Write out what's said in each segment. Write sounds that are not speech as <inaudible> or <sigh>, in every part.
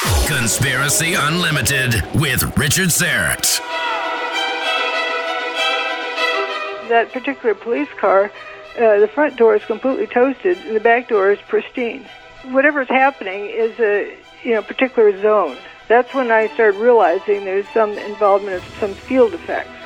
Conspiracy Unlimited with Richard Syrett. That particular police car, uh, the front door is completely toasted, and the back door is pristine. Whatever's happening is a you know particular zone. That's when I started realizing there's some involvement of some field effects.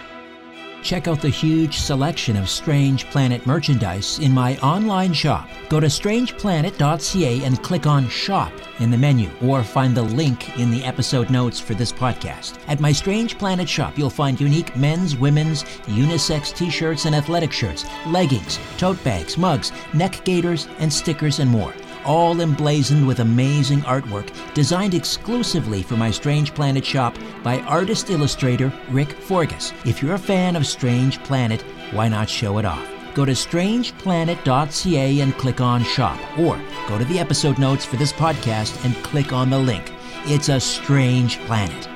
Check out the huge selection of Strange Planet merchandise in my online shop. Go to strangeplanet.ca and click on Shop in the menu, or find the link in the episode notes for this podcast. At my Strange Planet shop, you'll find unique men's, women's, unisex t shirts and athletic shirts, leggings, tote bags, mugs, neck gaiters, and stickers, and more all emblazoned with amazing artwork designed exclusively for my Strange Planet shop by artist illustrator Rick Forgus. If you're a fan of Strange Planet, why not show it off? Go to strangeplanet.ca and click on shop, or go to the episode notes for this podcast and click on the link. It's a strange planet.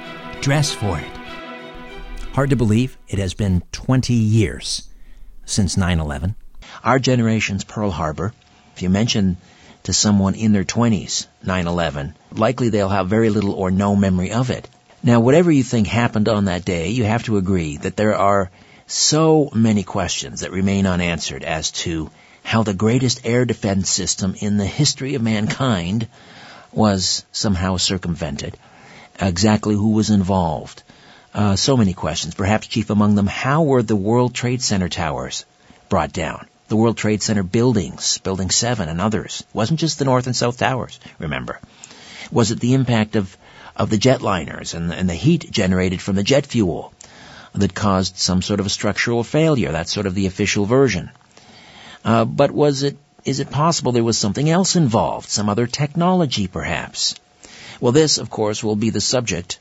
Dress for it. Hard to believe it has been 20 years since 9 11. Our generation's Pearl Harbor. If you mention to someone in their 20s, 9-11, likely they'll have very little or no memory of it. Now, whatever you think happened on that day, you have to agree that there are so many questions that remain unanswered as to how the greatest air defense system in the history of mankind was somehow circumvented, exactly who was involved. Uh, so many questions. Perhaps chief among them, how were the World Trade Center towers brought down? The World Trade Center buildings, Building 7 and others. It wasn't just the North and South Towers, remember. Was it the impact of, of the jetliners and, and the heat generated from the jet fuel that caused some sort of a structural failure? That's sort of the official version. Uh, but was it, is it possible there was something else involved? Some other technology perhaps? Well, this, of course, will be the subject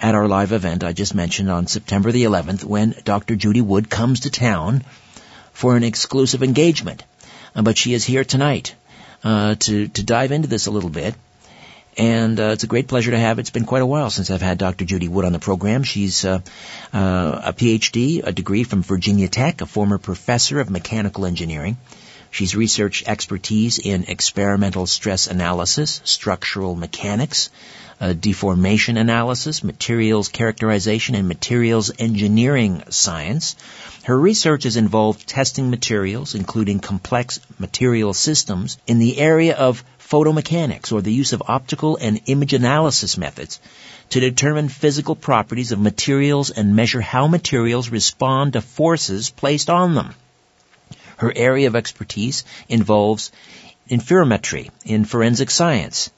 at our live event I just mentioned on September the 11th when Dr. Judy Wood comes to town for an exclusive engagement. Uh, but she is here tonight uh, to to dive into this a little bit. And uh, it's a great pleasure to have. It's been quite a while since I've had Dr. Judy Wood on the program. She's uh, uh, a PhD, a degree from Virginia Tech, a former professor of mechanical engineering. She's research expertise in experimental stress analysis, structural mechanics, uh, deformation analysis, materials characterization, and materials engineering science. Her research has involved testing materials, including complex material systems, in the area of photomechanics or the use of optical and image analysis methods to determine physical properties of materials and measure how materials respond to forces placed on them. Her area of expertise involves interferometry in forensic science,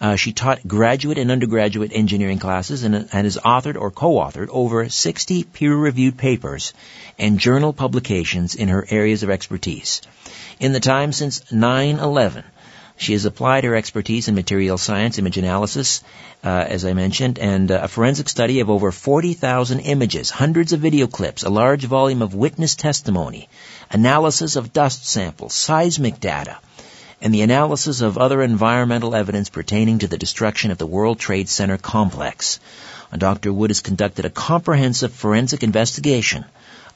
uh, she taught graduate and undergraduate engineering classes and, and has authored or co-authored over 60 peer-reviewed papers and journal publications in her areas of expertise. In the time since 9-11, she has applied her expertise in material science, image analysis, uh, as I mentioned, and uh, a forensic study of over 40,000 images, hundreds of video clips, a large volume of witness testimony, analysis of dust samples, seismic data, and the analysis of other environmental evidence pertaining to the destruction of the World Trade Center complex. Dr. Wood has conducted a comprehensive forensic investigation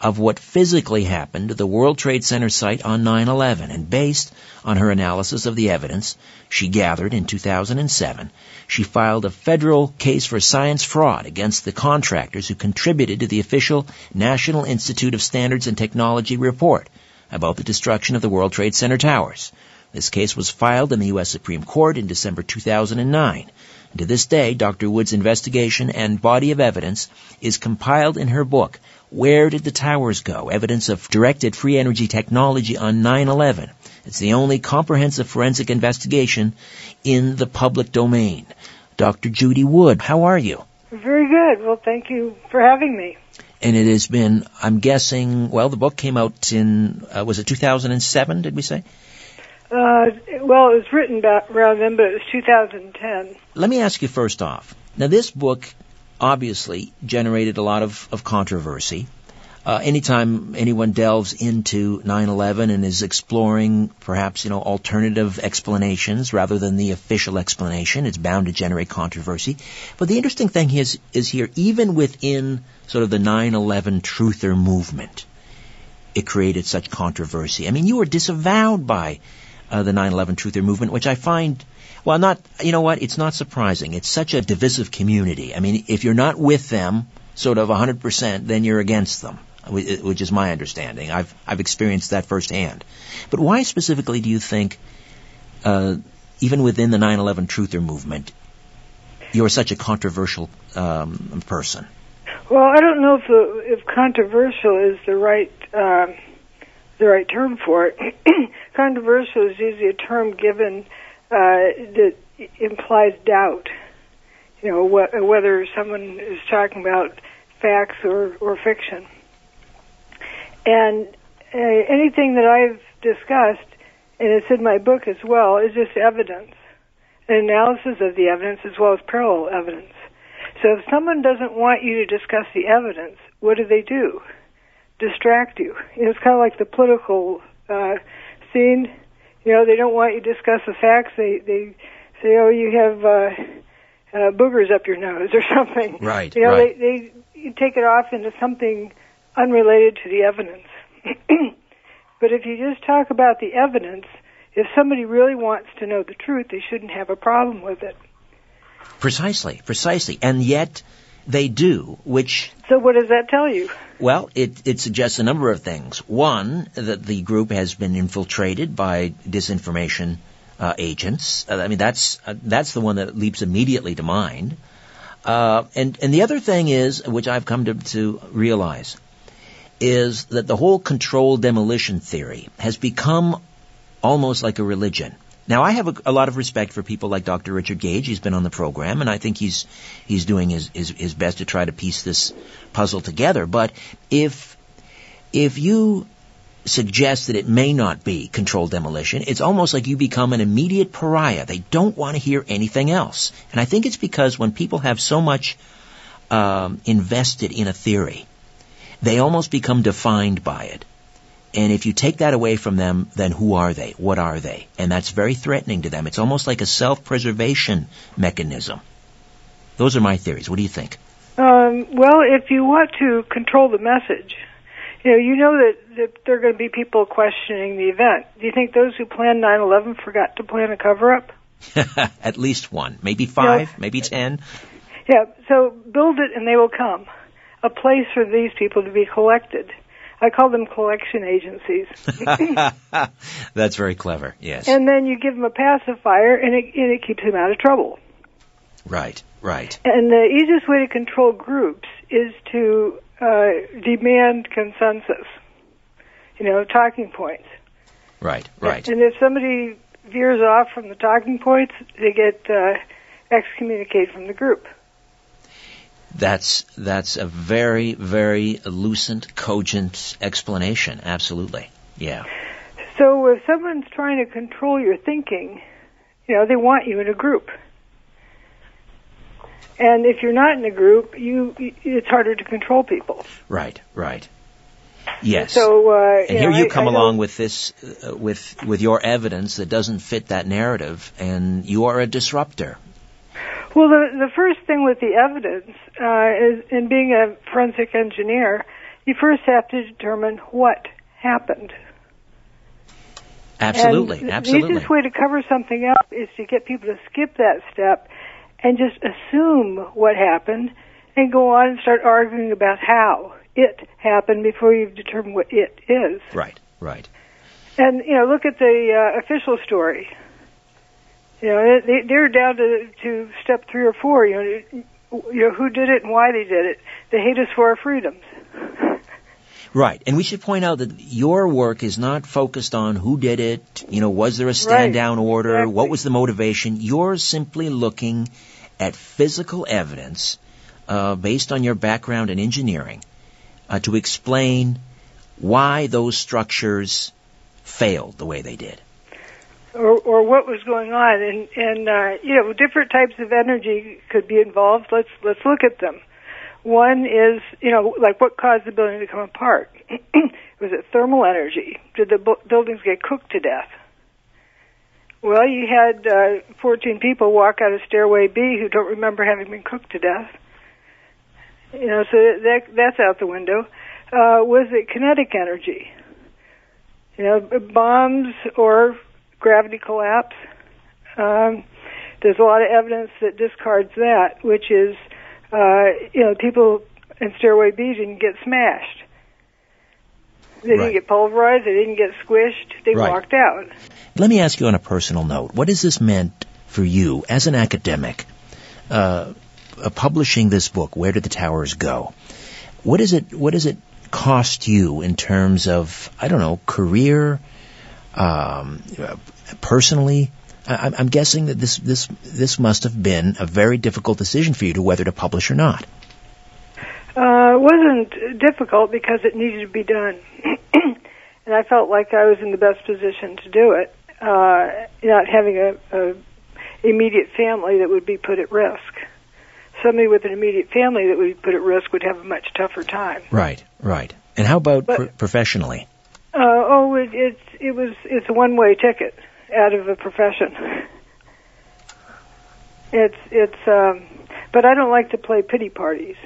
of what physically happened to the World Trade Center site on 9-11 and based on her analysis of the evidence she gathered in 2007, she filed a federal case for science fraud against the contractors who contributed to the official National Institute of Standards and Technology report about the destruction of the World Trade Center towers. This case was filed in the U.S. Supreme Court in December 2009. To this day, Dr. Wood's investigation and body of evidence is compiled in her book, Where Did the Towers Go? Evidence of Directed Free Energy Technology on 9-11. It's the only comprehensive forensic investigation in the public domain. Dr. Judy Wood, how are you? Very good. Well, thank you for having me. And it has been, I'm guessing, well, the book came out in, uh, was it 2007, did we say? Uh, well, it was written about around then, but it was 2010. Let me ask you first off. Now, this book obviously generated a lot of, of controversy. Uh, anytime anyone delves into 9/11 and is exploring perhaps you know alternative explanations rather than the official explanation, it's bound to generate controversy. But the interesting thing is is here, even within sort of the 9/11 truther movement, it created such controversy. I mean, you were disavowed by uh, the 9/11 truther movement, which I find well, not you know what? It's not surprising. It's such a divisive community. I mean, if you're not with them, sort of 100%, then you're against them which is my understanding. I've I've experienced that firsthand. But why specifically do you think, uh, even within the 9/11 truther movement, you're such a controversial um, person? Well, I don't know if if controversial is the right um, the right term for it. <clears throat> controversial is usually a term given uh, that implies doubt. You know, wh- whether someone is talking about facts or, or fiction. And uh, anything that I've discussed, and it's in my book as well, is just evidence, an analysis of the evidence as well as parallel evidence. So if someone doesn't want you to discuss the evidence, what do they do? Distract you. you know, it's kind of like the political uh, You know, they don't want you to discuss the facts. They they say, "Oh, you have uh, uh, boogers up your nose" <laughs> or something. Right. You know, right. they they take it off into something unrelated to the evidence. <clears throat> but if you just talk about the evidence, if somebody really wants to know the truth, they shouldn't have a problem with it. Precisely, precisely. And yet they do, which. So what does that tell you? Well, it, it suggests a number of things. One, that the group has been infiltrated by disinformation uh, agents. Uh, I mean, that's, uh, that's the one that leaps immediately to mind. Uh, and, and the other thing is, which I've come to, to realize, is that the whole controlled demolition theory has become almost like a religion. Now, I have a, a, lot of respect for people like Dr. Richard Gage. He's been on the program, and I think he's he's doing his, his, his best to try to piece this puzzle together. But if if you suggest that it may not be controlled demolition, it's almost like you become an immediate pariah. They don't want to hear anything else, and I think it's because when people have so much um, invested in a theory, they almost become defined by it. And if you take that away from them, then who are they? What are they? And that's very threatening to them. It's almost like a self-preservation mechanism. Those are my theories. What do you think? Um, well, if you want to control the message, you know, you know that, that there are going to be people questioning the event. Do you think those who planned 9/11 forgot to plan a cover-up? <laughs> At least one, maybe five, maybe ten. Yeah. So build it, and they will come a place for these people to be collected. I call them collection agencies. <laughs> That's very clever. Yes. And then you give them a pacifier, and it, and it keeps them out of trouble. Right. Right. And the easiest way to control groups is to uh, demand consensus. You know, talking points. Right. Right. And if somebody veers off from the talking points, they get uh, excommunicated from the group. That's that's a very very lucent, cogent explanation. Absolutely, yeah. So if someone's trying to control your thinking, you know they want you in a group, and if you're not in a group, you it's harder to control people. Right, right. Yes. So uh, and here know, you I, come I along with this, uh, with with your evidence that doesn't fit that narrative, and you are a disruptor. Well, the the first thing with the evidence uh, is in being a forensic engineer, you first have to determine what happened. Absolutely, and absolutely. The easiest way to cover something up is to get people to skip that step and just assume what happened and go on and start arguing about how it happened before you've determined what it is. Right, right. And you know, look at the uh, official story. You know, they, they're down to to step three or four. You know, you know who did it and why they did it. They hate us for our freedoms. Right, and we should point out that your work is not focused on who did it. You know, was there a stand down right. order? Exactly. What was the motivation? You're simply looking at physical evidence uh, based on your background in engineering uh, to explain why those structures failed the way they did. Or, or what was going on, and and uh, you know different types of energy could be involved. Let's let's look at them. One is you know like what caused the building to come apart. <clears throat> was it thermal energy? Did the bu- buildings get cooked to death? Well, you had uh, 14 people walk out of stairway B who don't remember having been cooked to death. You know, so that that's out the window. Uh, was it kinetic energy? You know, bombs or gravity collapse. Um, there's a lot of evidence that discards that, which is, uh, you know, people in Stairway B didn't get smashed. They didn't get pulverized. They didn't get squished. They Right. walked out. Let me ask you on a personal note. What has this meant for you as an academic, uh, uh, publishing this book, Where Did the Towers Go? What is it, what does it cost you in terms of, I don't know, career, um, personally? I, I'm- guessing that this, this, this must have been a very difficult decision for you to whether to publish or not. Uh, it wasn't difficult because it needed to be done, <clears throat> and I felt like I was in the best position to do it. Uh, not having a, a immediate family that would be put at risk. Somebody with an immediate family that would be put at risk would have a much tougher time. Right, right. And how about But- pro- professionally? Uh, oh, it, it's it was it's a one way ticket out of a profession. It's it's, um, but I don't like to play pity parties.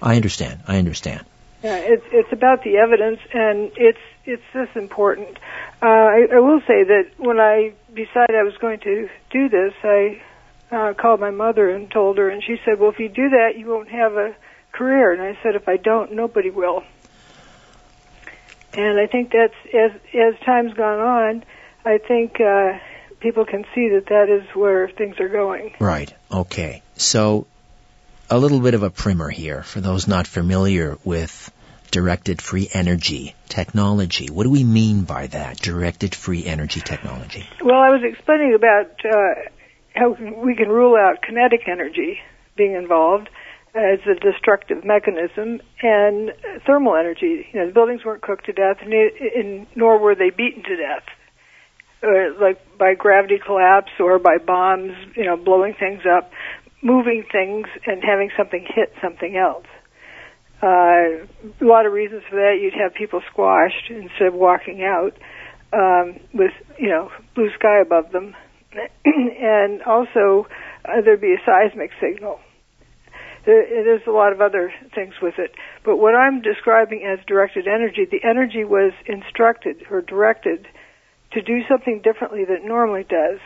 I understand, I understand. Yeah, it's it's about the evidence, and it's it's this important. Uh, I, I will say that when I decided I was going to do this, I uh, called my mother and told her, and she said, "Well, if you do that, you won't have a career." And I said, "If I don't, nobody will." And I think that's as as time's gone on, I think uh, people can see that that is where things are going. Right. Okay. So, a little bit of a primer here for those not familiar with directed free energy technology. What do we mean by that? Directed free energy technology. Well, I was explaining about uh, how we can rule out kinetic energy being involved as a destructive mechanism, and thermal energy. You know, the buildings weren't cooked to death, and, nor were they beaten to death, uh, like by gravity collapse or by bombs. You know, blowing things up, moving things, and having something hit something else. Uh, a lot of reasons for that. You'd have people squashed instead of walking out um, with you know blue sky above them, <clears throat> and also uh, there'd be a seismic signal. There, there's a lot of other things with it, but what I'm describing as directed energy, the energy was instructed or directed to do something differently than it normally does.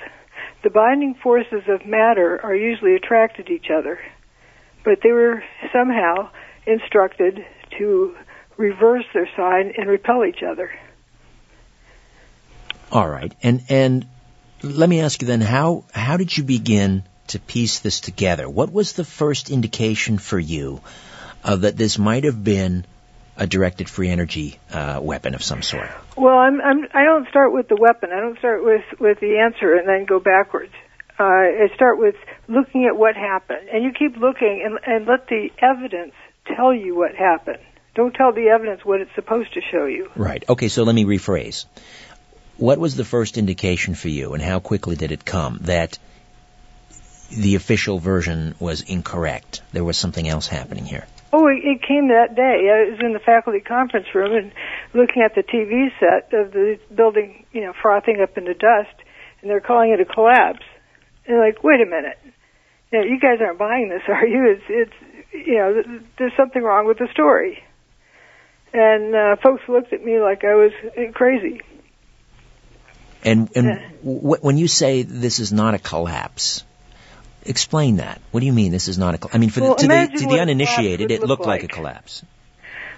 The binding forces of matter are usually attracted to each other, but they were somehow instructed to reverse their sign and repel each other. All right. And and let me ask you then how how did you begin to piece this together? What was the first indication for you uh, that this might have been a directed free energy uh, weapon of some sort? Well, I'm, I'm, I don't start with the weapon. I don't start with, with the answer and then go backwards. Uh, I start with looking at what happened. And you keep looking and, and let the evidence tell you what happened. Don't tell the evidence what it's supposed to show you. Right. Okay, so let me rephrase. What was the first indication for you, and how quickly did it come that the official version was incorrect? There was something else happening here. Oh, it, it came that day. I was in the faculty conference room and looking at the TV set of the building, you know, frothing up into dust, and they're calling it a collapse. And they're like, wait a minute, you, know, you guys aren't buying this, <laughs> are you? It's, it's, you know, there's something wrong with the story. And uh, folks looked at me like I was uh, crazy. And and wh- when you say this is not a collapse, explain that. What do you mean this is not a? Col- I mean, for Well, the, to the to the uninitiated, collapse it looked look like a collapse.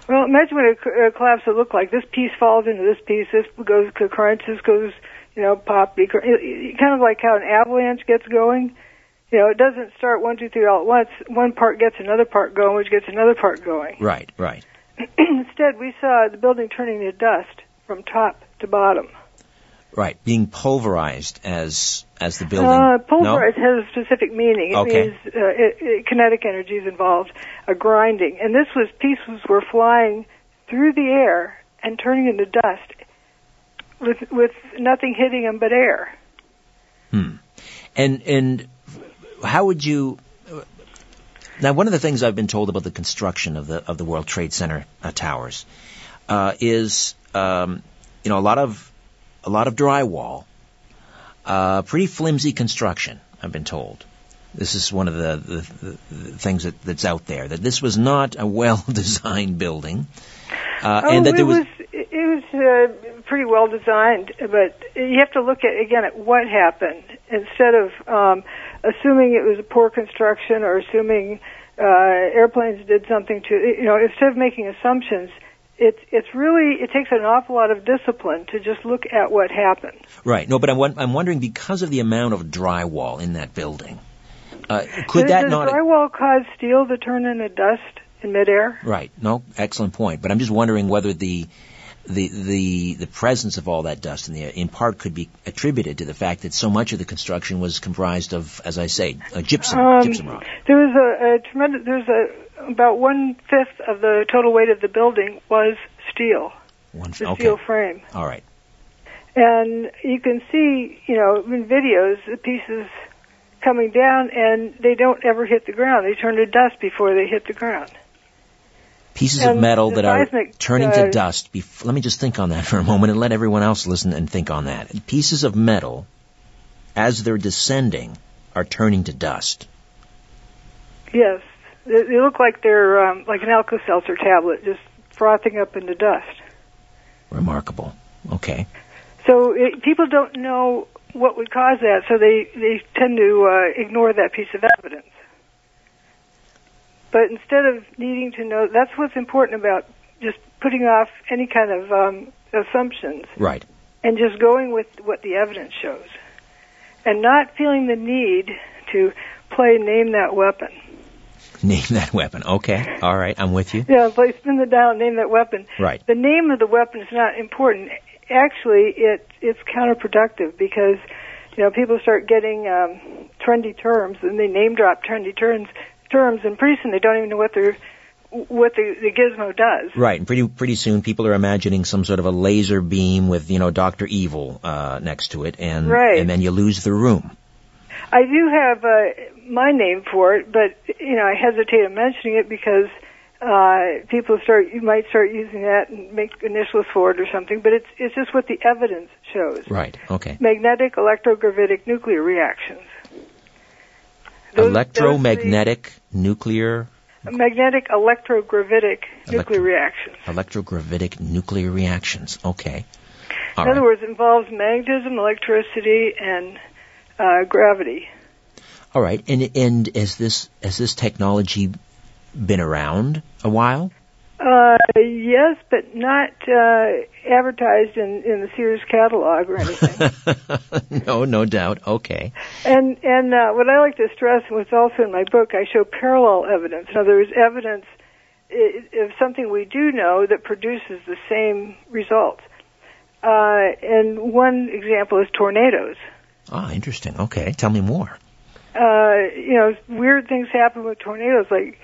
Well, imagine what a, a collapse would look like. This piece falls into this piece. This goes crunch. This goes, you know, pop. be cr- it- it- Kind of like how an avalanche gets going. You know, it doesn't start one, two, three all at once. One part gets another part going, which gets another part going. Right, right. <clears throat> Instead, we saw the building turning to dust from top to bottom. Right, being pulverized as as the building. Uh, no? pulverized has a specific meaning. It Okay. means uh, it, it, kinetic energy is involved, a grinding. And this was pieces were flying through the air and turning into dust with with nothing hitting them but air. Hmm. And and how would you? Now, one of the things I've been told about the construction of the of the World Trade Center uh, towers uh, is, um, you know, a lot of a lot of drywall, uh, pretty flimsy construction. I've been told. This is one of the, the, the things that, that's out there that this was not a well designed building, uh, oh, and that there was, was it was uh, pretty well designed, but you have to look at again at what happened instead of um, assuming it was a poor construction or assuming uh, airplanes did something to you know instead of making assumptions it's it's really it takes an awful lot of discipline to just look at what happened. Right. No, but I'm I'm wondering because of the amount of drywall in that building, uh, could does, that does not drywall cause steel to turn into dust in midair? Right. No, excellent point. But I'm just wondering whether the the the the presence of all that dust in the air, in part, could be attributed to the fact that so much of the construction was comprised of, as I say, a gypsum um, gypsum rock. There was a, a tremendous. There's a about one fifth of the total weight of the building was steel. One the okay. steel frame. All right. And you can see, you know, in videos, the pieces coming down, and they don't ever hit the ground. They turn to dust before they hit the ground pieces and of metal that are turning uh, to dust. Bef- let me just think on that <laughs> for a moment and let everyone else listen and think on that. Pieces of metal, as they're descending, are turning to dust. Yes, they, they look like they're um, like an Alka-Seltzer tablet, just frothing up into dust. Remarkable. Okay. So it, people don't know what would cause that, so they they tend to uh, ignore that piece of evidence. But instead of needing to know, that's what's important about just putting off any kind of um, assumptions. Right. And just going with what the evidence shows. And not feeling the need to play name that weapon. <laughs> Name that weapon. Okay. All right. I'm with you. Yeah, play spin the dial, name that weapon. Right. The name of the weapon is not important. Actually, it it's counterproductive because you know people start getting um, trendy terms and they name drop trendy terms terms, and pretty soon they don't even know what they're what the, the gizmo does. Right, and pretty pretty soon people are imagining some sort of a laser beam with you know Doctor Evil uh, next to it, and right. and then you lose the room. I do have uh, my name for it, but you know I hesitate on mentioning it because uh, people start you might start using that and make initials for it or something. But it's it's just what the evidence shows. Right. Okay. Magnetic electrogravitic nuclear reactions. Those, electromagnetic those nuclear magnetic electrogravitic nuclear Electro- reactions. Electrogravitic nuclear reactions. Okay. All In other words, it involves magnetism, electricity, and uh, gravity. All right. And and has this has this technology been around a while? Uh, yes, but not uh, advertised in, in the Sears catalog or anything. <laughs> no, no doubt. Okay. And and uh, what I like to stress, and what's also in my book, I show parallel evidence. In other words, evidence of something we do know that produces the same results. Uh, and one example is tornadoes. Ah, interesting. Okay, tell me more. Uh, you know, weird things happen with tornadoes, like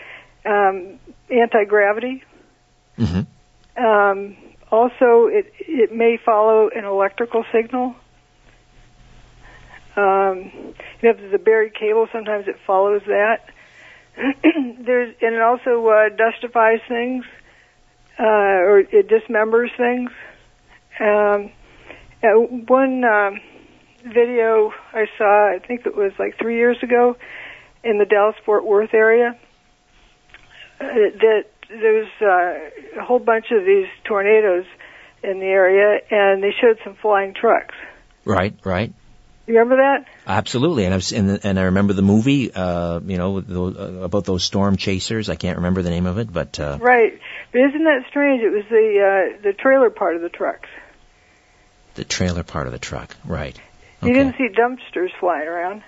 um, anti gravity Mm-hmm. Um, also, it it may follow an electrical signal. Um, you know, if there's a buried cable, sometimes it follows that. <clears throat> there's and it also uh, dustifies things, uh, or it dismembers things. Um, one uh, video I saw, I think it was like three years ago, in the Dallas Fort Worth area, uh, that there's uh, a whole bunch of these tornadoes in the area, and they showed some flying trucks. Right, right. You remember that? Absolutely, and I've and, and I remember the movie. Uh, you know, uh, about those storm chasers. I can't remember the name of it, but uh, right. But isn't that strange? It was the uh, the trailer part of the trucks. The trailer part of the truck, right? You didn't see dumpsters flying around.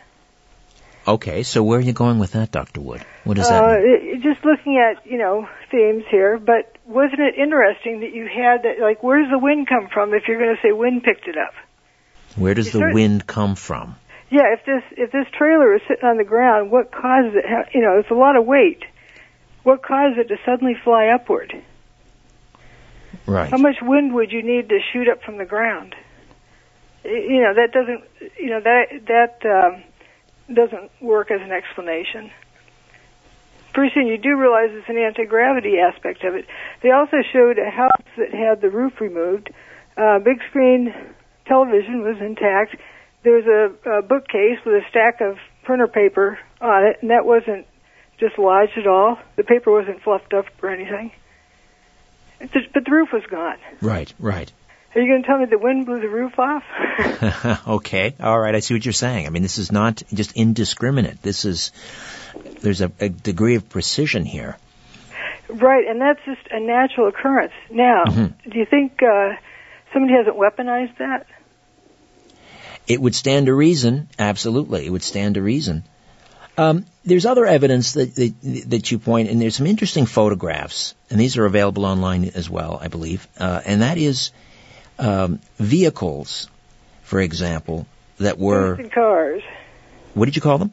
Okay, so where are you going with that, Dr. Wood? What does that uh, mean? Just looking at, you know, themes here, but wasn't it interesting that you had that, like, where does the wind come from if you're going to say wind picked it up? Where does the wind come from? Yeah, if this, if this trailer is sitting on the ground, what causes it, you know, it's a lot of weight. What causes it to suddenly fly upward? Right. How much wind would you need to shoot up from the ground? You know that doesn't you know that that um, doesn't work as an explanation. Pretty soon you do realize it's an anti gravity aspect of it. They also showed a house that had the roof removed. Uh, big screen television was intact. There was a, a bookcase with a stack of printer paper on it, and that wasn't dislodged at all. The paper wasn't fluffed up or anything. But the roof was gone. Right, right. Are you going to tell me the wind blew the roof off? <laughs> okay, all right. I see what you're saying. I mean, this is not just indiscriminate. This is there's a, a degree of precision here. Right, and that's just a natural occurrence. Now, mm-hmm. do you think uh, somebody hasn't weaponized that? It would stand to reason. Absolutely, it would stand to reason. Um, there's other evidence that, that, that you point, and there's some interesting photographs, and these are available online as well, I believe. Uh, and that is um, vehicles, for example, that were toasted cars. What did you call them?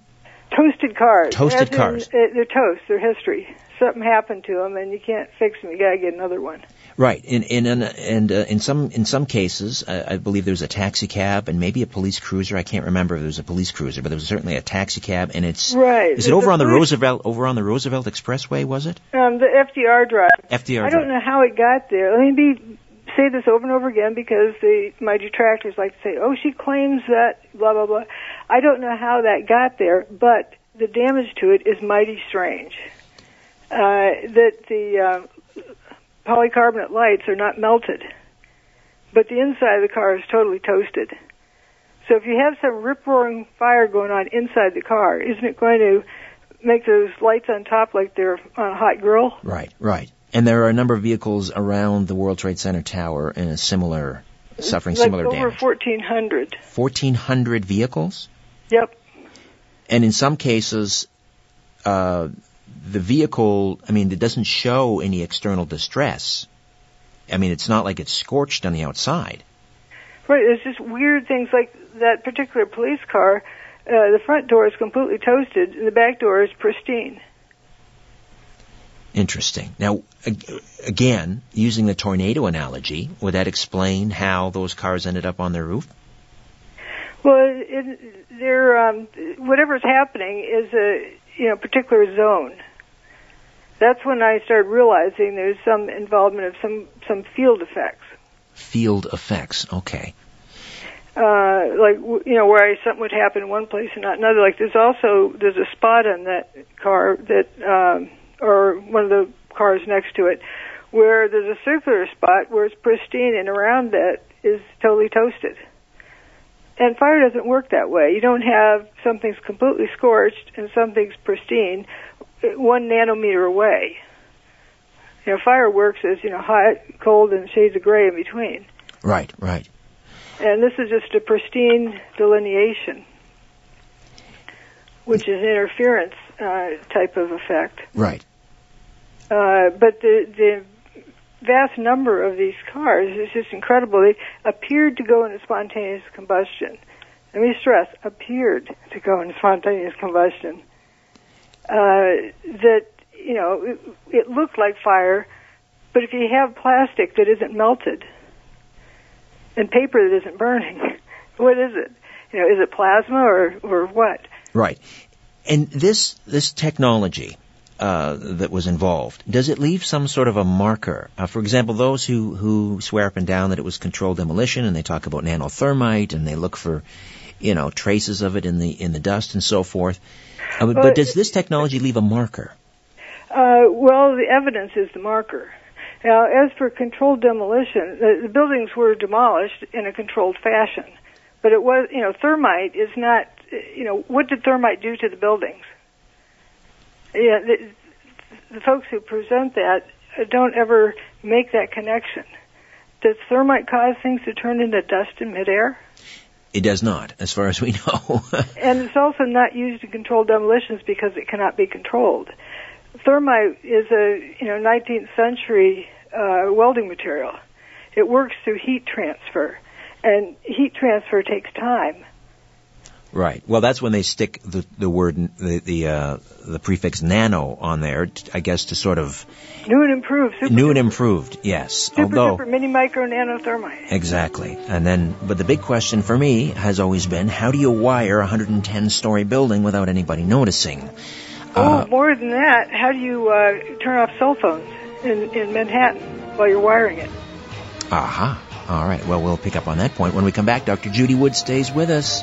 Toasted cars. Toasted cars. In, uh, they're toast. They're history. Something happened to them, and you can't fix them. You got to get another one. Right, in in and uh, in some in some cases, uh, I believe there was a taxi cab and maybe a police cruiser. I can't remember if there was a police cruiser, but there was certainly a taxi cab, and it's right. Is it over the on the Roosevelt over on the Roosevelt Expressway? Was it? Um, the FDR drive. FDR. I don't drive. know how it got there. Let me be say this over and over again because the my detractors like to say, "Oh, she claims that blah blah blah." I don't know how that got there, but the damage to it is mighty strange. Uh, that the uh, polycarbonate lights are not melted, but the inside of the car is totally toasted. So if you have some rip roaring fire going on inside the car, isn't it going to make those lights on top like they're on a hot grill? Right, right. And there are a number of vehicles around the World Trade Center tower in a similar, suffering like similar over damage. Over 1,400. 1,400 vehicles? Yep. And in some cases, uh, the vehicle, I mean, it doesn't show any external distress. I mean, it's not like it's scorched on the outside. Right. It's just weird things like that particular police car. Uh, the front door is completely toasted, and the back door is pristine. Interesting. Now, again, using the tornado analogy, would that explain how those cars ended up on their roof? Well, it, they're um, whatever's happening is a you know particular zone that's when I started realizing there's some involvement of some some field effects. Field effects, okay. Uh, like you know, where I, something would happen in one place and not another. Like there's also there's a spot on that car that, um, or one of the cars next to it, where there's a circular spot where it's pristine, and around that is totally toasted. And fire doesn't work that way. You don't have something's completely scorched and something's pristine one nanometer away. You know, fireworks is you know hot, cold, and shades of gray in between. Right, right. And this is just a pristine delineation, which is interference uh, type of effect. Right. Uh, but the the vast number of these cars is just incredible. They appeared to go into spontaneous combustion. Let me stress, appeared to go into spontaneous combustion uh, that you know it, it looked like fire, but if you have plastic that isn't melted and paper that isn't burning, <laughs> what is it? You know, is it plasma or or what? Right. And this this technology uh, that was involved, does it leave some sort of a marker? Uh, for example, those who who swear up and down that it was controlled demolition, and they talk about nanothermite, and they look for, you know, traces of it in the in the dust and so forth. Uh, but does this technology leave a marker? Uh, well, the evidence is the marker. Now, as for controlled demolition, the, the buildings were demolished in a controlled fashion. But it was, you know, thermite is not, you know, what did thermite do to the buildings? Yeah, the, the folks who present that don't ever make that connection. Does thermite cause things to turn into dust in midair? It does not, as far as we <laughs> know. and it's also not used in controlled demolitions because it cannot be controlled. Thermite is a you know 19th century uh, welding material. It works through heat transfer, and heat transfer takes time. Right. Well, that's when they stick the the word the the uh, the prefix nano on there, t- I guess, to sort of New and improved. Super new and improved. Yes. Super Although duper mini micro nanothermite. exactly. And then, but the big question for me has always been, how do you wire a 110 story building without anybody noticing? Oh, Uh, more than that, how do you uh, turn off cell phones in, in Manhattan while you're wiring it? Aha. All right. Well, we'll pick up on that point when we come back. Dr. Judy Wood stays with us.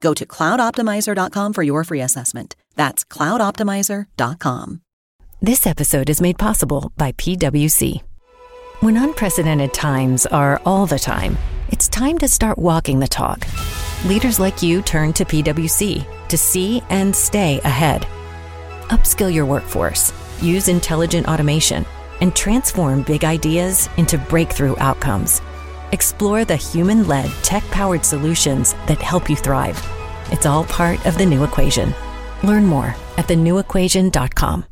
Go to cloudoptimizer.com for your free assessment. That's cloudoptimizer.com. This episode is made possible by PWC. When unprecedented times are all the time, it's time to start walking the talk. Leaders like you turn to PWC to see and stay ahead. Upskill your workforce, use intelligent automation, and transform big ideas into breakthrough outcomes. Explore the human led, tech powered solutions that help you thrive. It's all part of the new equation. Learn more at thenewequation.com.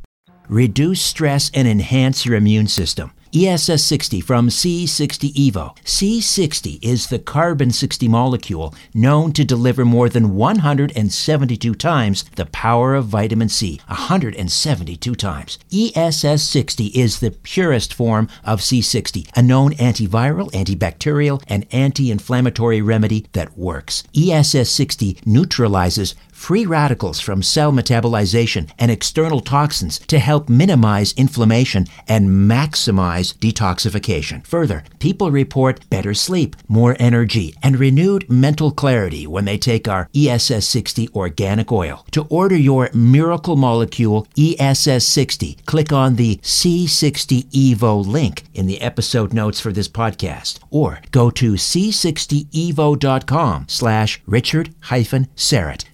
Reduce stress and enhance your immune system. ESS 60 from C60 Evo. C60 is the carbon 60 molecule known to deliver more than 172 times the power of vitamin C. 172 times. ESS 60 is the purest form of C60, a known antiviral, antibacterial, and anti inflammatory remedy that works. ESS 60 neutralizes free radicals from cell metabolization and external toxins to help minimize inflammation and maximize detoxification. Further, people report better sleep, more energy, and renewed mental clarity when they take our ESS 60 organic oil. To order your miracle molecule ESS 60, click on the C60 Evo link in the episode notes for this podcast or go to c60evo.com slash richard hyphen Syrett.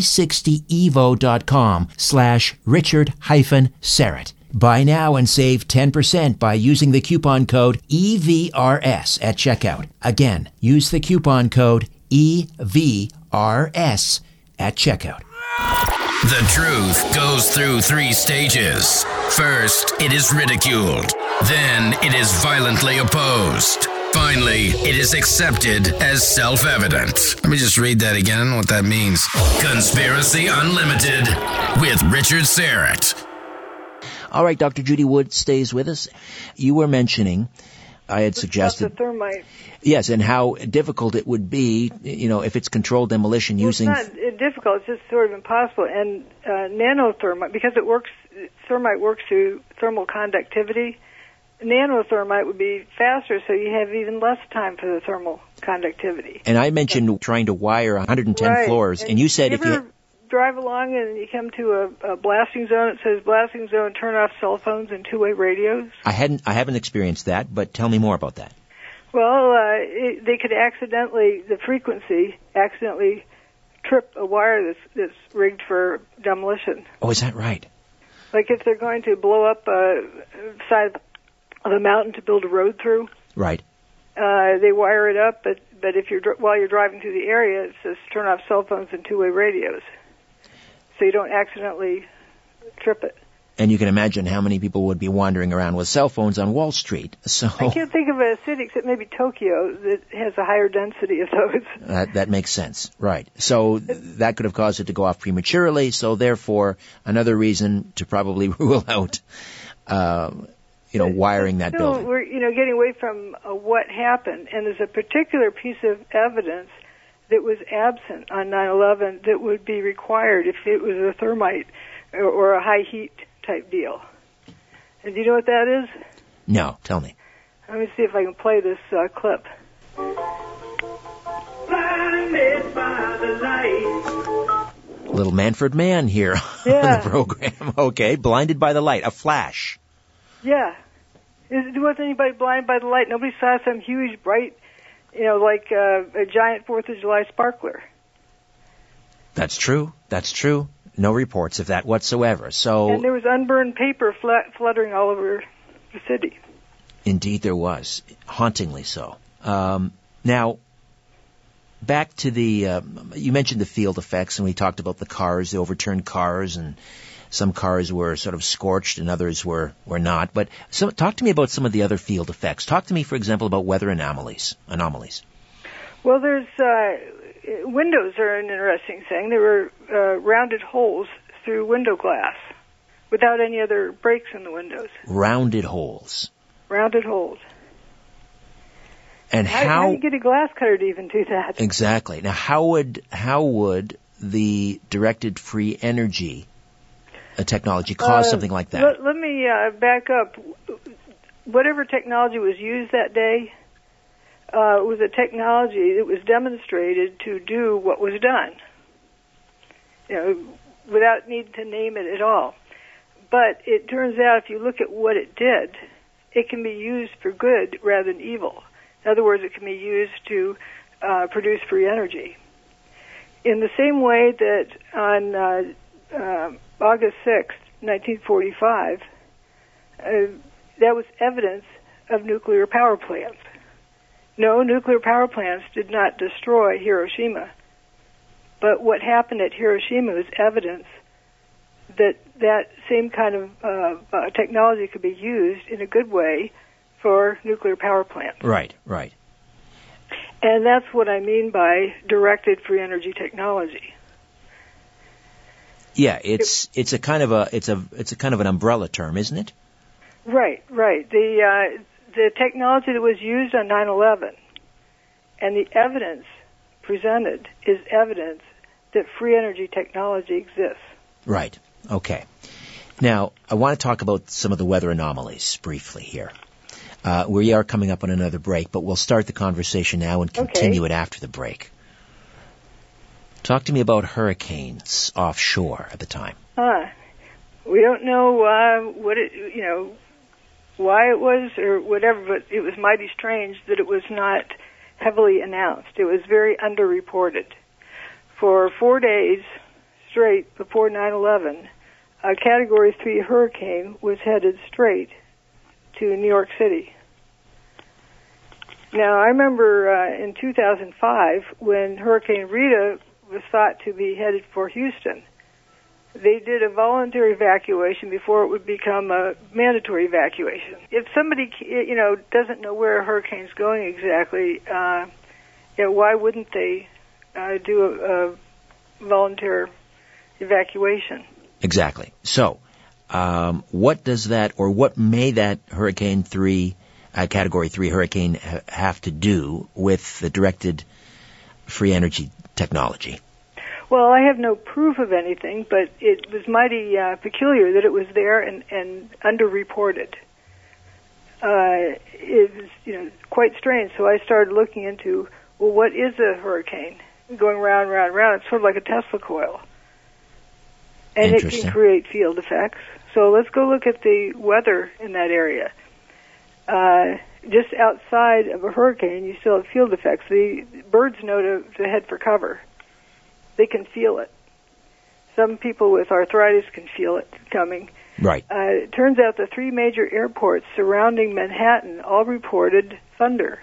c60evo.com slash richard hyphen Syrett. Buy now and save 10% by using the coupon code EVRS at checkout. Again, use the coupon code EVRS at checkout. The truth goes through three stages. First, it is ridiculed. Then, it is violently opposed. Finally, it is accepted as self evident. Let me just read that again. I don't know what that means. Conspiracy Unlimited with Richard Syrett. All right, Dr. Judy Wood stays with us. You were mentioning, I had suggested, the thermite. yes, and how difficult it would be, you know, if it's controlled demolition Well, using. it's not difficult. It's just sort of impossible. And uh, nanothermite, because it works, thermite works through thermal conductivity. Nanothermite would be faster, so you have even less time for the thermal conductivity. and I mentioned trying to wire 110 Right. floors, and you said you if you. drive along and you come to a, a blasting zone, it says blasting zone, turn off cell phones and two-way radios. I hadn't, I haven't experienced that, but tell me more about that. Well, uh, it, they could accidentally, the frequency, accidentally trip a wire that's, that's rigged for demolition. Oh, is that right? Like if they're going to blow up a side of a mountain to build a road through, Right. uh, they wire it up. But but if you're while you're driving through the area, it says turn off cell phones and two-way radios, so you don't accidentally trip it. And you can imagine how many people would be wandering around with cell phones on Wall Street. <laughs> So I can't think of a city except maybe Tokyo that has a higher density of those. <laughs> that, that makes sense. Right. So that could have caused it to go off prematurely. So therefore, another reason to probably <laughs> rule out, uh, you know, wiring that Still, building. we're you know getting away from uh, what happened, and there's a particular piece of evidence that was absent on 9/11 that would be required if it was a thermite or, or a high heat type deal. And do you know what that is? No, tell me. Let me see if I can play this uh, clip. Blinded by the light. Little Manfred Mann here Yeah. <laughs> on the program. <laughs> Okay, blinded by the light, a flash. Yeah. Is, was anybody blind by the light? Nobody saw some huge, bright, you know, like uh, a giant Fourth of July sparkler. That's true. That's true. No reports of that whatsoever. So And there was unburned paper flat, fluttering all over the city. Indeed, there was, hauntingly so. Um, now, back to the um, you mentioned the field effects, and we talked about the cars, the overturned cars, and some cars were sort of scorched, and others were were not. But so, talk to me about some of the other field effects. Talk to me, for example, about weather anomalies. Anomalies. Well, there's uh, windows are an interesting thing. There were uh, rounded holes through window glass without any other breaks in the windows. Rounded holes. Rounded holes. And How, how how do you get a glass cutter to even do that? exactly? Now, how would how would the directed free energy uh, technology cause Uh, something like that? Let, let me uh, back up. Whatever technology was used that day uh, was a technology that was demonstrated to do what was done. You know, without need to name it at all. But it turns out, if you look at what it did, it can be used for good rather than evil. In other words, it can be used to uh, produce free energy. In the same way that on uh, uh, August 6th, 1945, uh, that was evidence of nuclear power plants. No, nuclear power plants did not destroy Hiroshima. But what happened at Hiroshima was evidence that that same kind of uh, uh, technology could be used in a good way for nuclear power plants. Right, right. And that's what I mean by directed free energy technology. Yeah, it's it's a kind of a it's a it's a kind of an umbrella term, isn't it? Right, right. The uh, the technology that was used on 9/11 and the evidence presented is evidence that free energy technology exists. Right. Okay. Now, I want to talk about some of the weather anomalies briefly here. Uh, we are coming up on another break, but we'll start the conversation now and continue it after the break. Talk to me about hurricanes offshore at the time. Huh. We don't know uh, what it, you know, why it was or whatever, but it was mighty strange that it was not heavily announced. It was very underreported. For four days straight before 9/11, a Category 3 hurricane was headed straight to New York City. Now, I remember uh, in 2005 when Hurricane Rita was thought to be headed for Houston they did a voluntary evacuation before it would become a mandatory evacuation. If somebody, you know, doesn't know where a hurricane's going exactly, uh, you know, why wouldn't they uh, do a, a voluntary evacuation? Exactly. So, um, what does that, or what may that Hurricane Three, uh, Category Three hurricane ha- have to do with the directed free energy technology? Well, I have no proof of anything, but it was mighty uh, peculiar that it was there and, and underreported. Uh, it was, you know, quite strange. So I started looking into, well, what is a hurricane going round, round, round? It's sort of like a Tesla coil, and it can create field effects. So let's go look at the weather in that area. Uh, just outside of a hurricane, you still have field effects. The birds know to, to head for cover they can feel it. Some people with arthritis can feel it coming. Right. Uh, it turns out the three major airports surrounding Manhattan all reported thunder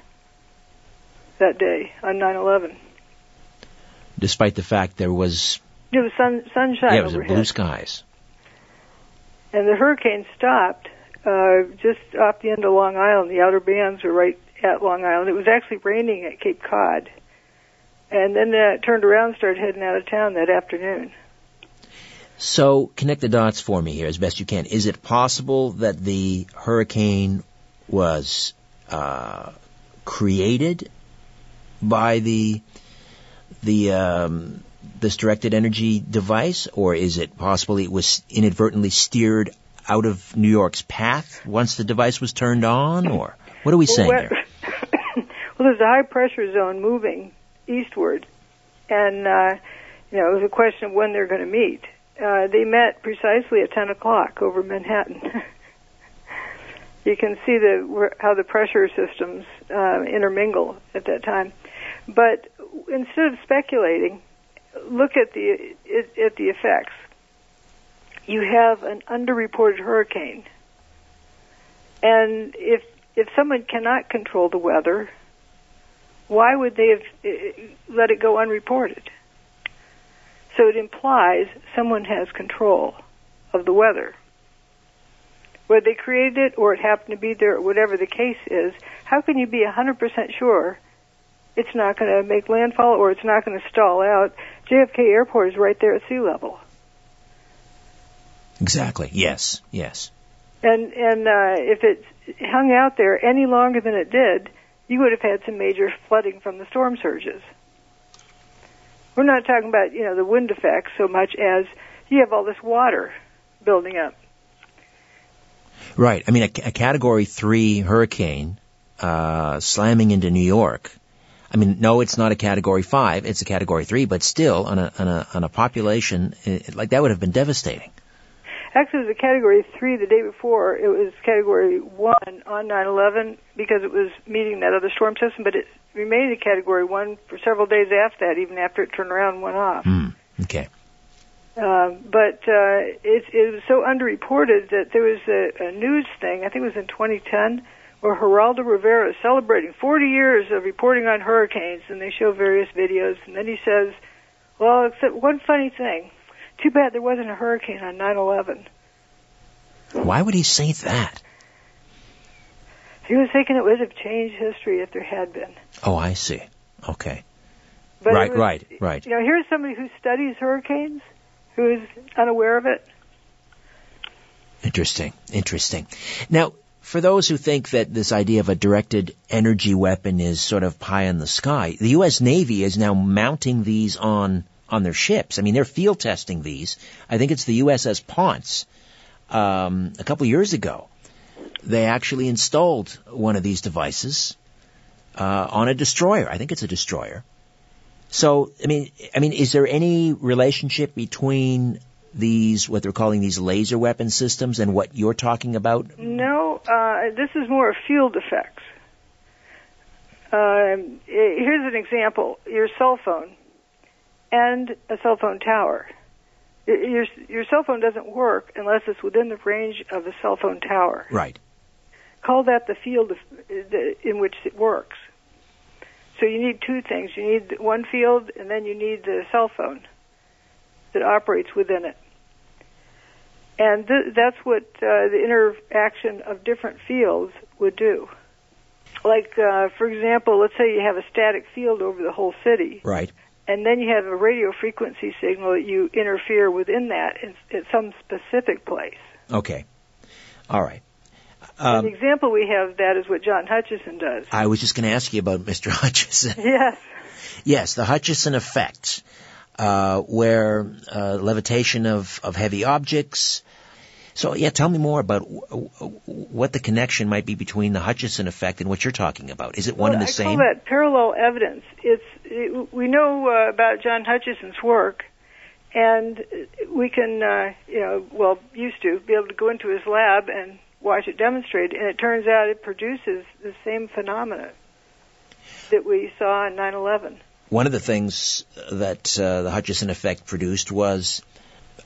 that day on 9/11. Despite the fact there was, It was sun, sunshine yeah, it was overhead, blue skies. and the hurricane stopped uh, just off the end of Long Island. The outer bands were right at Long Island. It was actually raining at Cape Cod, and then uh, turned around and started heading out of town that afternoon. So connect the dots for me here as best you can. Is it possible that the hurricane was uh, created by the the um, this directed energy device, or is it possible it was inadvertently steered out of New York's path once the device was turned on, or what are we saying well, here? <laughs> well, there's a high pressure zone moving eastward, and uh, you know it was a question of when they're going to meet. Uh, they met precisely at 10 o'clock over Manhattan. <laughs> you can see the how the pressure systems uh, intermingle at that time. But instead of speculating, look at the at the effects. You have an underreported hurricane, and if if someone cannot control the weather, why would they have uh, let it go unreported? So it implies someone has control of the weather. Whether they created it or it happened to be there, or whatever the case is, how can you be 100% sure it's not going to make landfall or it's not going to stall out? JFK Airport is right there at sea level. Exactly. Yes. Yes. And and uh, if it hung out there any longer than it did, you would have had some major flooding from the storm surges. We're not talking about you know the wind effects so much as you have all this water building up. Right. I mean, a, a Category Three hurricane uh, slamming into New York. I mean, no, it's not a Category Five; it's a Category Three. But still, on a on a on a population it, like that would have been devastating. Actually, it was a Category 3 the day before. It was Category 1 on 9-11 because it was meeting that other storm system, but it remained a Category 1 for several days after that, even after it turned around and went off. Mm, okay. Uh, but uh, it, it was so underreported that there was a, a news thing, I think it was in 2010, where Geraldo Rivera is celebrating 40 years of reporting on hurricanes, and they show various videos, and then he says, well, except one funny thing. Too bad there wasn't a hurricane on 9/11. Why would he say that? He was thinking it would have changed history if there had been. Oh, I see. Okay. But right, was- right, right. You know, here's somebody who studies hurricanes, who is unaware of it. Interesting. Interesting. Now, for those who think that this idea of a directed energy weapon is sort of pie in the sky, the U.S. Navy is now mounting these on on their ships. I mean, they're field testing these. I think it's the USS Ponce. Um, a couple years ago, they actually installed one of these devices uh, on a destroyer. I think it's a destroyer. So, I mean, I mean, is there any relationship between these, what they're calling these laser weapon systems, and what you're talking about? No, uh, this is more field effects. Eh, here's an example: your cell phone and a cell phone tower. Your your cell phone doesn't work unless it's within the range of a cell phone tower. Right. Call that the field of, the- in which it works. So you need two things: you need one field, and then you need the cell phone that operates within it. And th- that's what uh, the interaction of different fields would do. Like, uh, for example, let's say you have a static field over the whole city, Right. And then you have a radio frequency signal that you interfere within that in, at some specific place. Okay. All right. An Um, example we have of that is what John Hutchison does. I was just going to ask you about <laughs> Mr. Hutchison. Yes. Yes, the Hutchison effect, uh, where uh, levitation of, of heavy objects. So, yeah, tell me more about w- w- what the connection might be between the Hutchison effect and what you're talking about. Is it one well, and the I same? call that parallel evidence. It's it, we know uh, about John Hutchison's work, and we can, uh, you know, well, used to be able to go into his lab and watch it demonstrate, and it turns out it produces the same phenomena that we saw in 9/11. One of the things that uh, the Hutchison effect produced was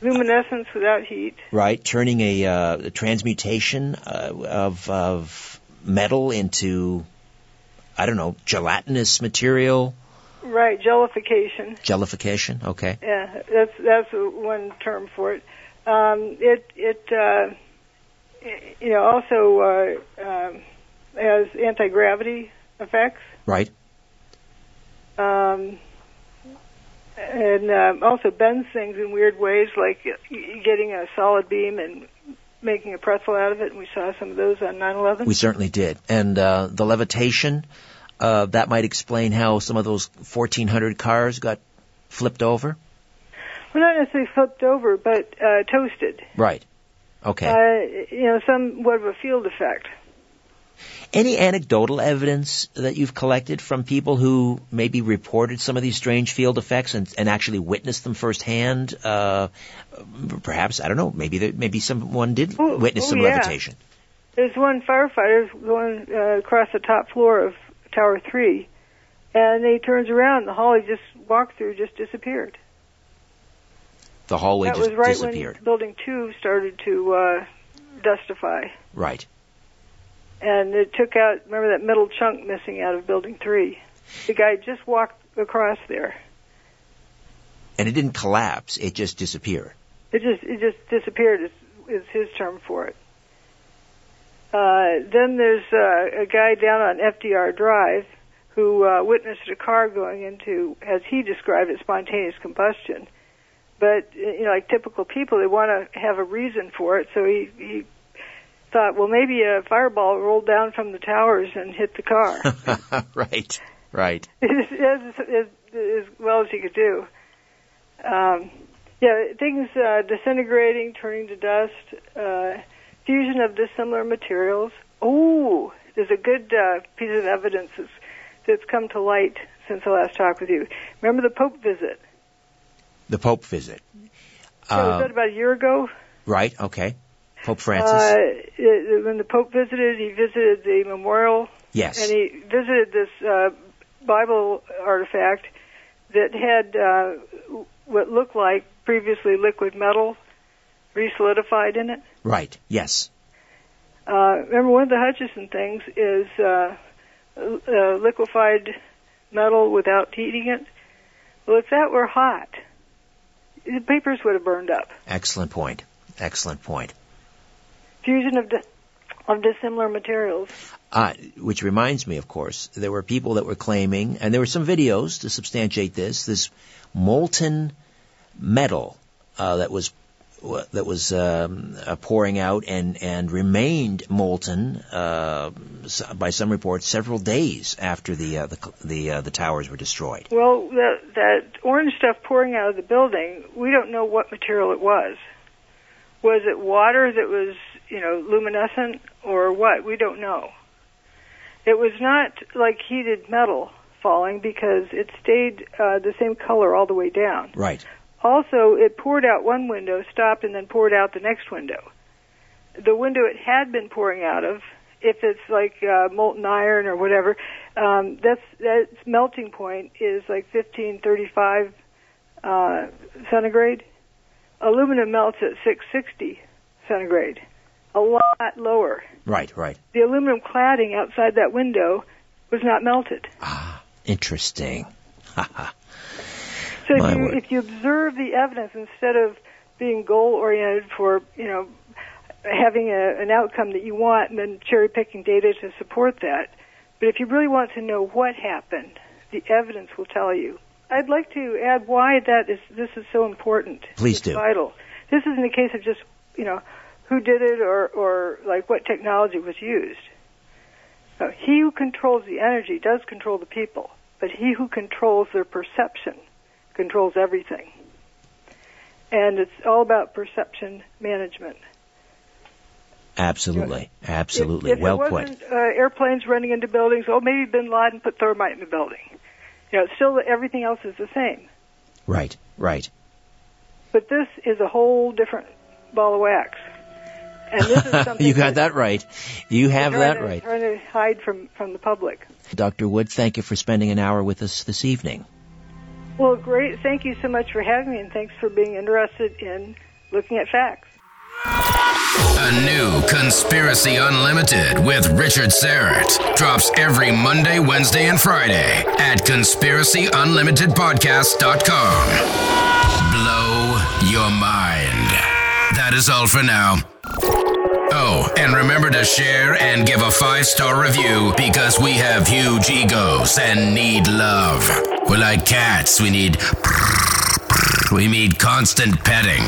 Luminescence without heat. right turning a, uh, a transmutation uh, of of metal into I don't know gelatinous material, Right, jellification. jellification. Okay. Yeah, that's that's one term for it. Um, it it uh, you know also uh, um, has anti gravity effects, Right. um, and um, also bends things in weird ways, like getting a solid beam and making a pretzel out of it. And we saw some of those on 9/11. We certainly did. And uh, the levitation, uh, that might explain how some of those 1,400 cars got flipped over? Well, not necessarily flipped over, but uh, toasted. Right. Okay. Uh, you know, somewhat of a field effect. Any anecdotal evidence that you've collected from people who maybe reported some of these strange field effects and, and actually witnessed them firsthand? Uh, perhaps I don't know. Maybe there, maybe someone did Oh, witness oh, some yeah. levitation. There's one firefighter going uh, across the top floor of Tower 3, and he turns around, the hall he just walked through just disappeared. The hallway that just was right disappeared. when Building 2 started to uh, dustify. Right. And it took out, remember that middle chunk missing out of Building 3? The guy just walked across there. And it didn't collapse. It just disappeared. It just it just disappeared. Is, is his term for it. Uh, then there's uh, a guy down on FDR Drive who uh, witnessed a car going into, as he described it, spontaneous combustion. But you know, like typical people, they want to have a reason for it. So he he thought, well, maybe a fireball rolled down from the towers and hit the car. <laughs> right. Right. <laughs> as, as, as well as he could do. Um, yeah, things uh, disintegrating, turning to dust, uh, fusion of dissimilar materials. Oh, there's a good uh, piece of evidence that's, that's come to light since I last talked with you. Remember the Pope visit? The Pope visit. Yeah, was Uh, that about a year ago? right. Okay. Pope Francis. Uh, when the Pope visited, he visited the memorial yes. and he visited this uh, Bible artifact that had uh, what looked like previously liquid metal resolidified in it. Right. Yes. Uh, remember, one of the Hutchison things is uh, uh, liquefied metal without heating it. Well, if that were hot, the papers would have burned up. Excellent point. Excellent point. Fusion of, di- of dissimilar materials. Uh, which reminds me, of course, there were people that were claiming, and there were some videos to substantiate this, this molten metal uh, that was that was um, uh, pouring out and and remained molten uh, by some reports several days after the uh, the the, uh, the towers were destroyed. Well, that, that orange stuff pouring out of the building, we don't know what material it was. Was it water that was, you know, luminescent or what? We don't know. It was not like heated metal falling because it stayed uh, the same color all the way down. Right. Also, it poured out one window, stopped, and then poured out the next window. The window it had been pouring out of, if it's like uh, molten iron or whatever, um, that's that's melting point is like 1535 uh, centigrade. Aluminum melts at 660 centigrade, a lot lower. Right. Right. The aluminum cladding outside that window was not melted. Ah, interesting. <laughs> So if you if you observe the evidence instead of being goal oriented for you know having a, an outcome that you want and then cherry picking data to support that, but if you really want to know what happened, the evidence will tell you. I'd like to add why that is this is so important. Please it's do. Vital. This isn't a case of just you know who did it or or like what technology was used. He who controls the energy does control the people, but he who controls their perception controls everything. And it's all about perception management. Absolutely. Absolutely. If, if well it put. wasn't uh, airplanes running into buildings, oh, maybe Bin Laden put thermite in the building. You know, still everything else is the same. Right. Right. But this is a whole different ball of wax. And this is <laughs> something you got that right. You have that to, right. Trying to hide from from the public. Dr. Wood, thank you for spending an hour with us this evening. Well, great. Thank you so much for having me, and thanks for being interested in looking at facts. A new Conspiracy Unlimited with Richard Syrett drops every Monday, Wednesday, and Friday at conspiracyunlimitedpodcast.com. Blow your mind. That is all for now. Oh, and remember to share and give a five star review because we have huge egos and need love. We're like cats, we need. We need constant petting.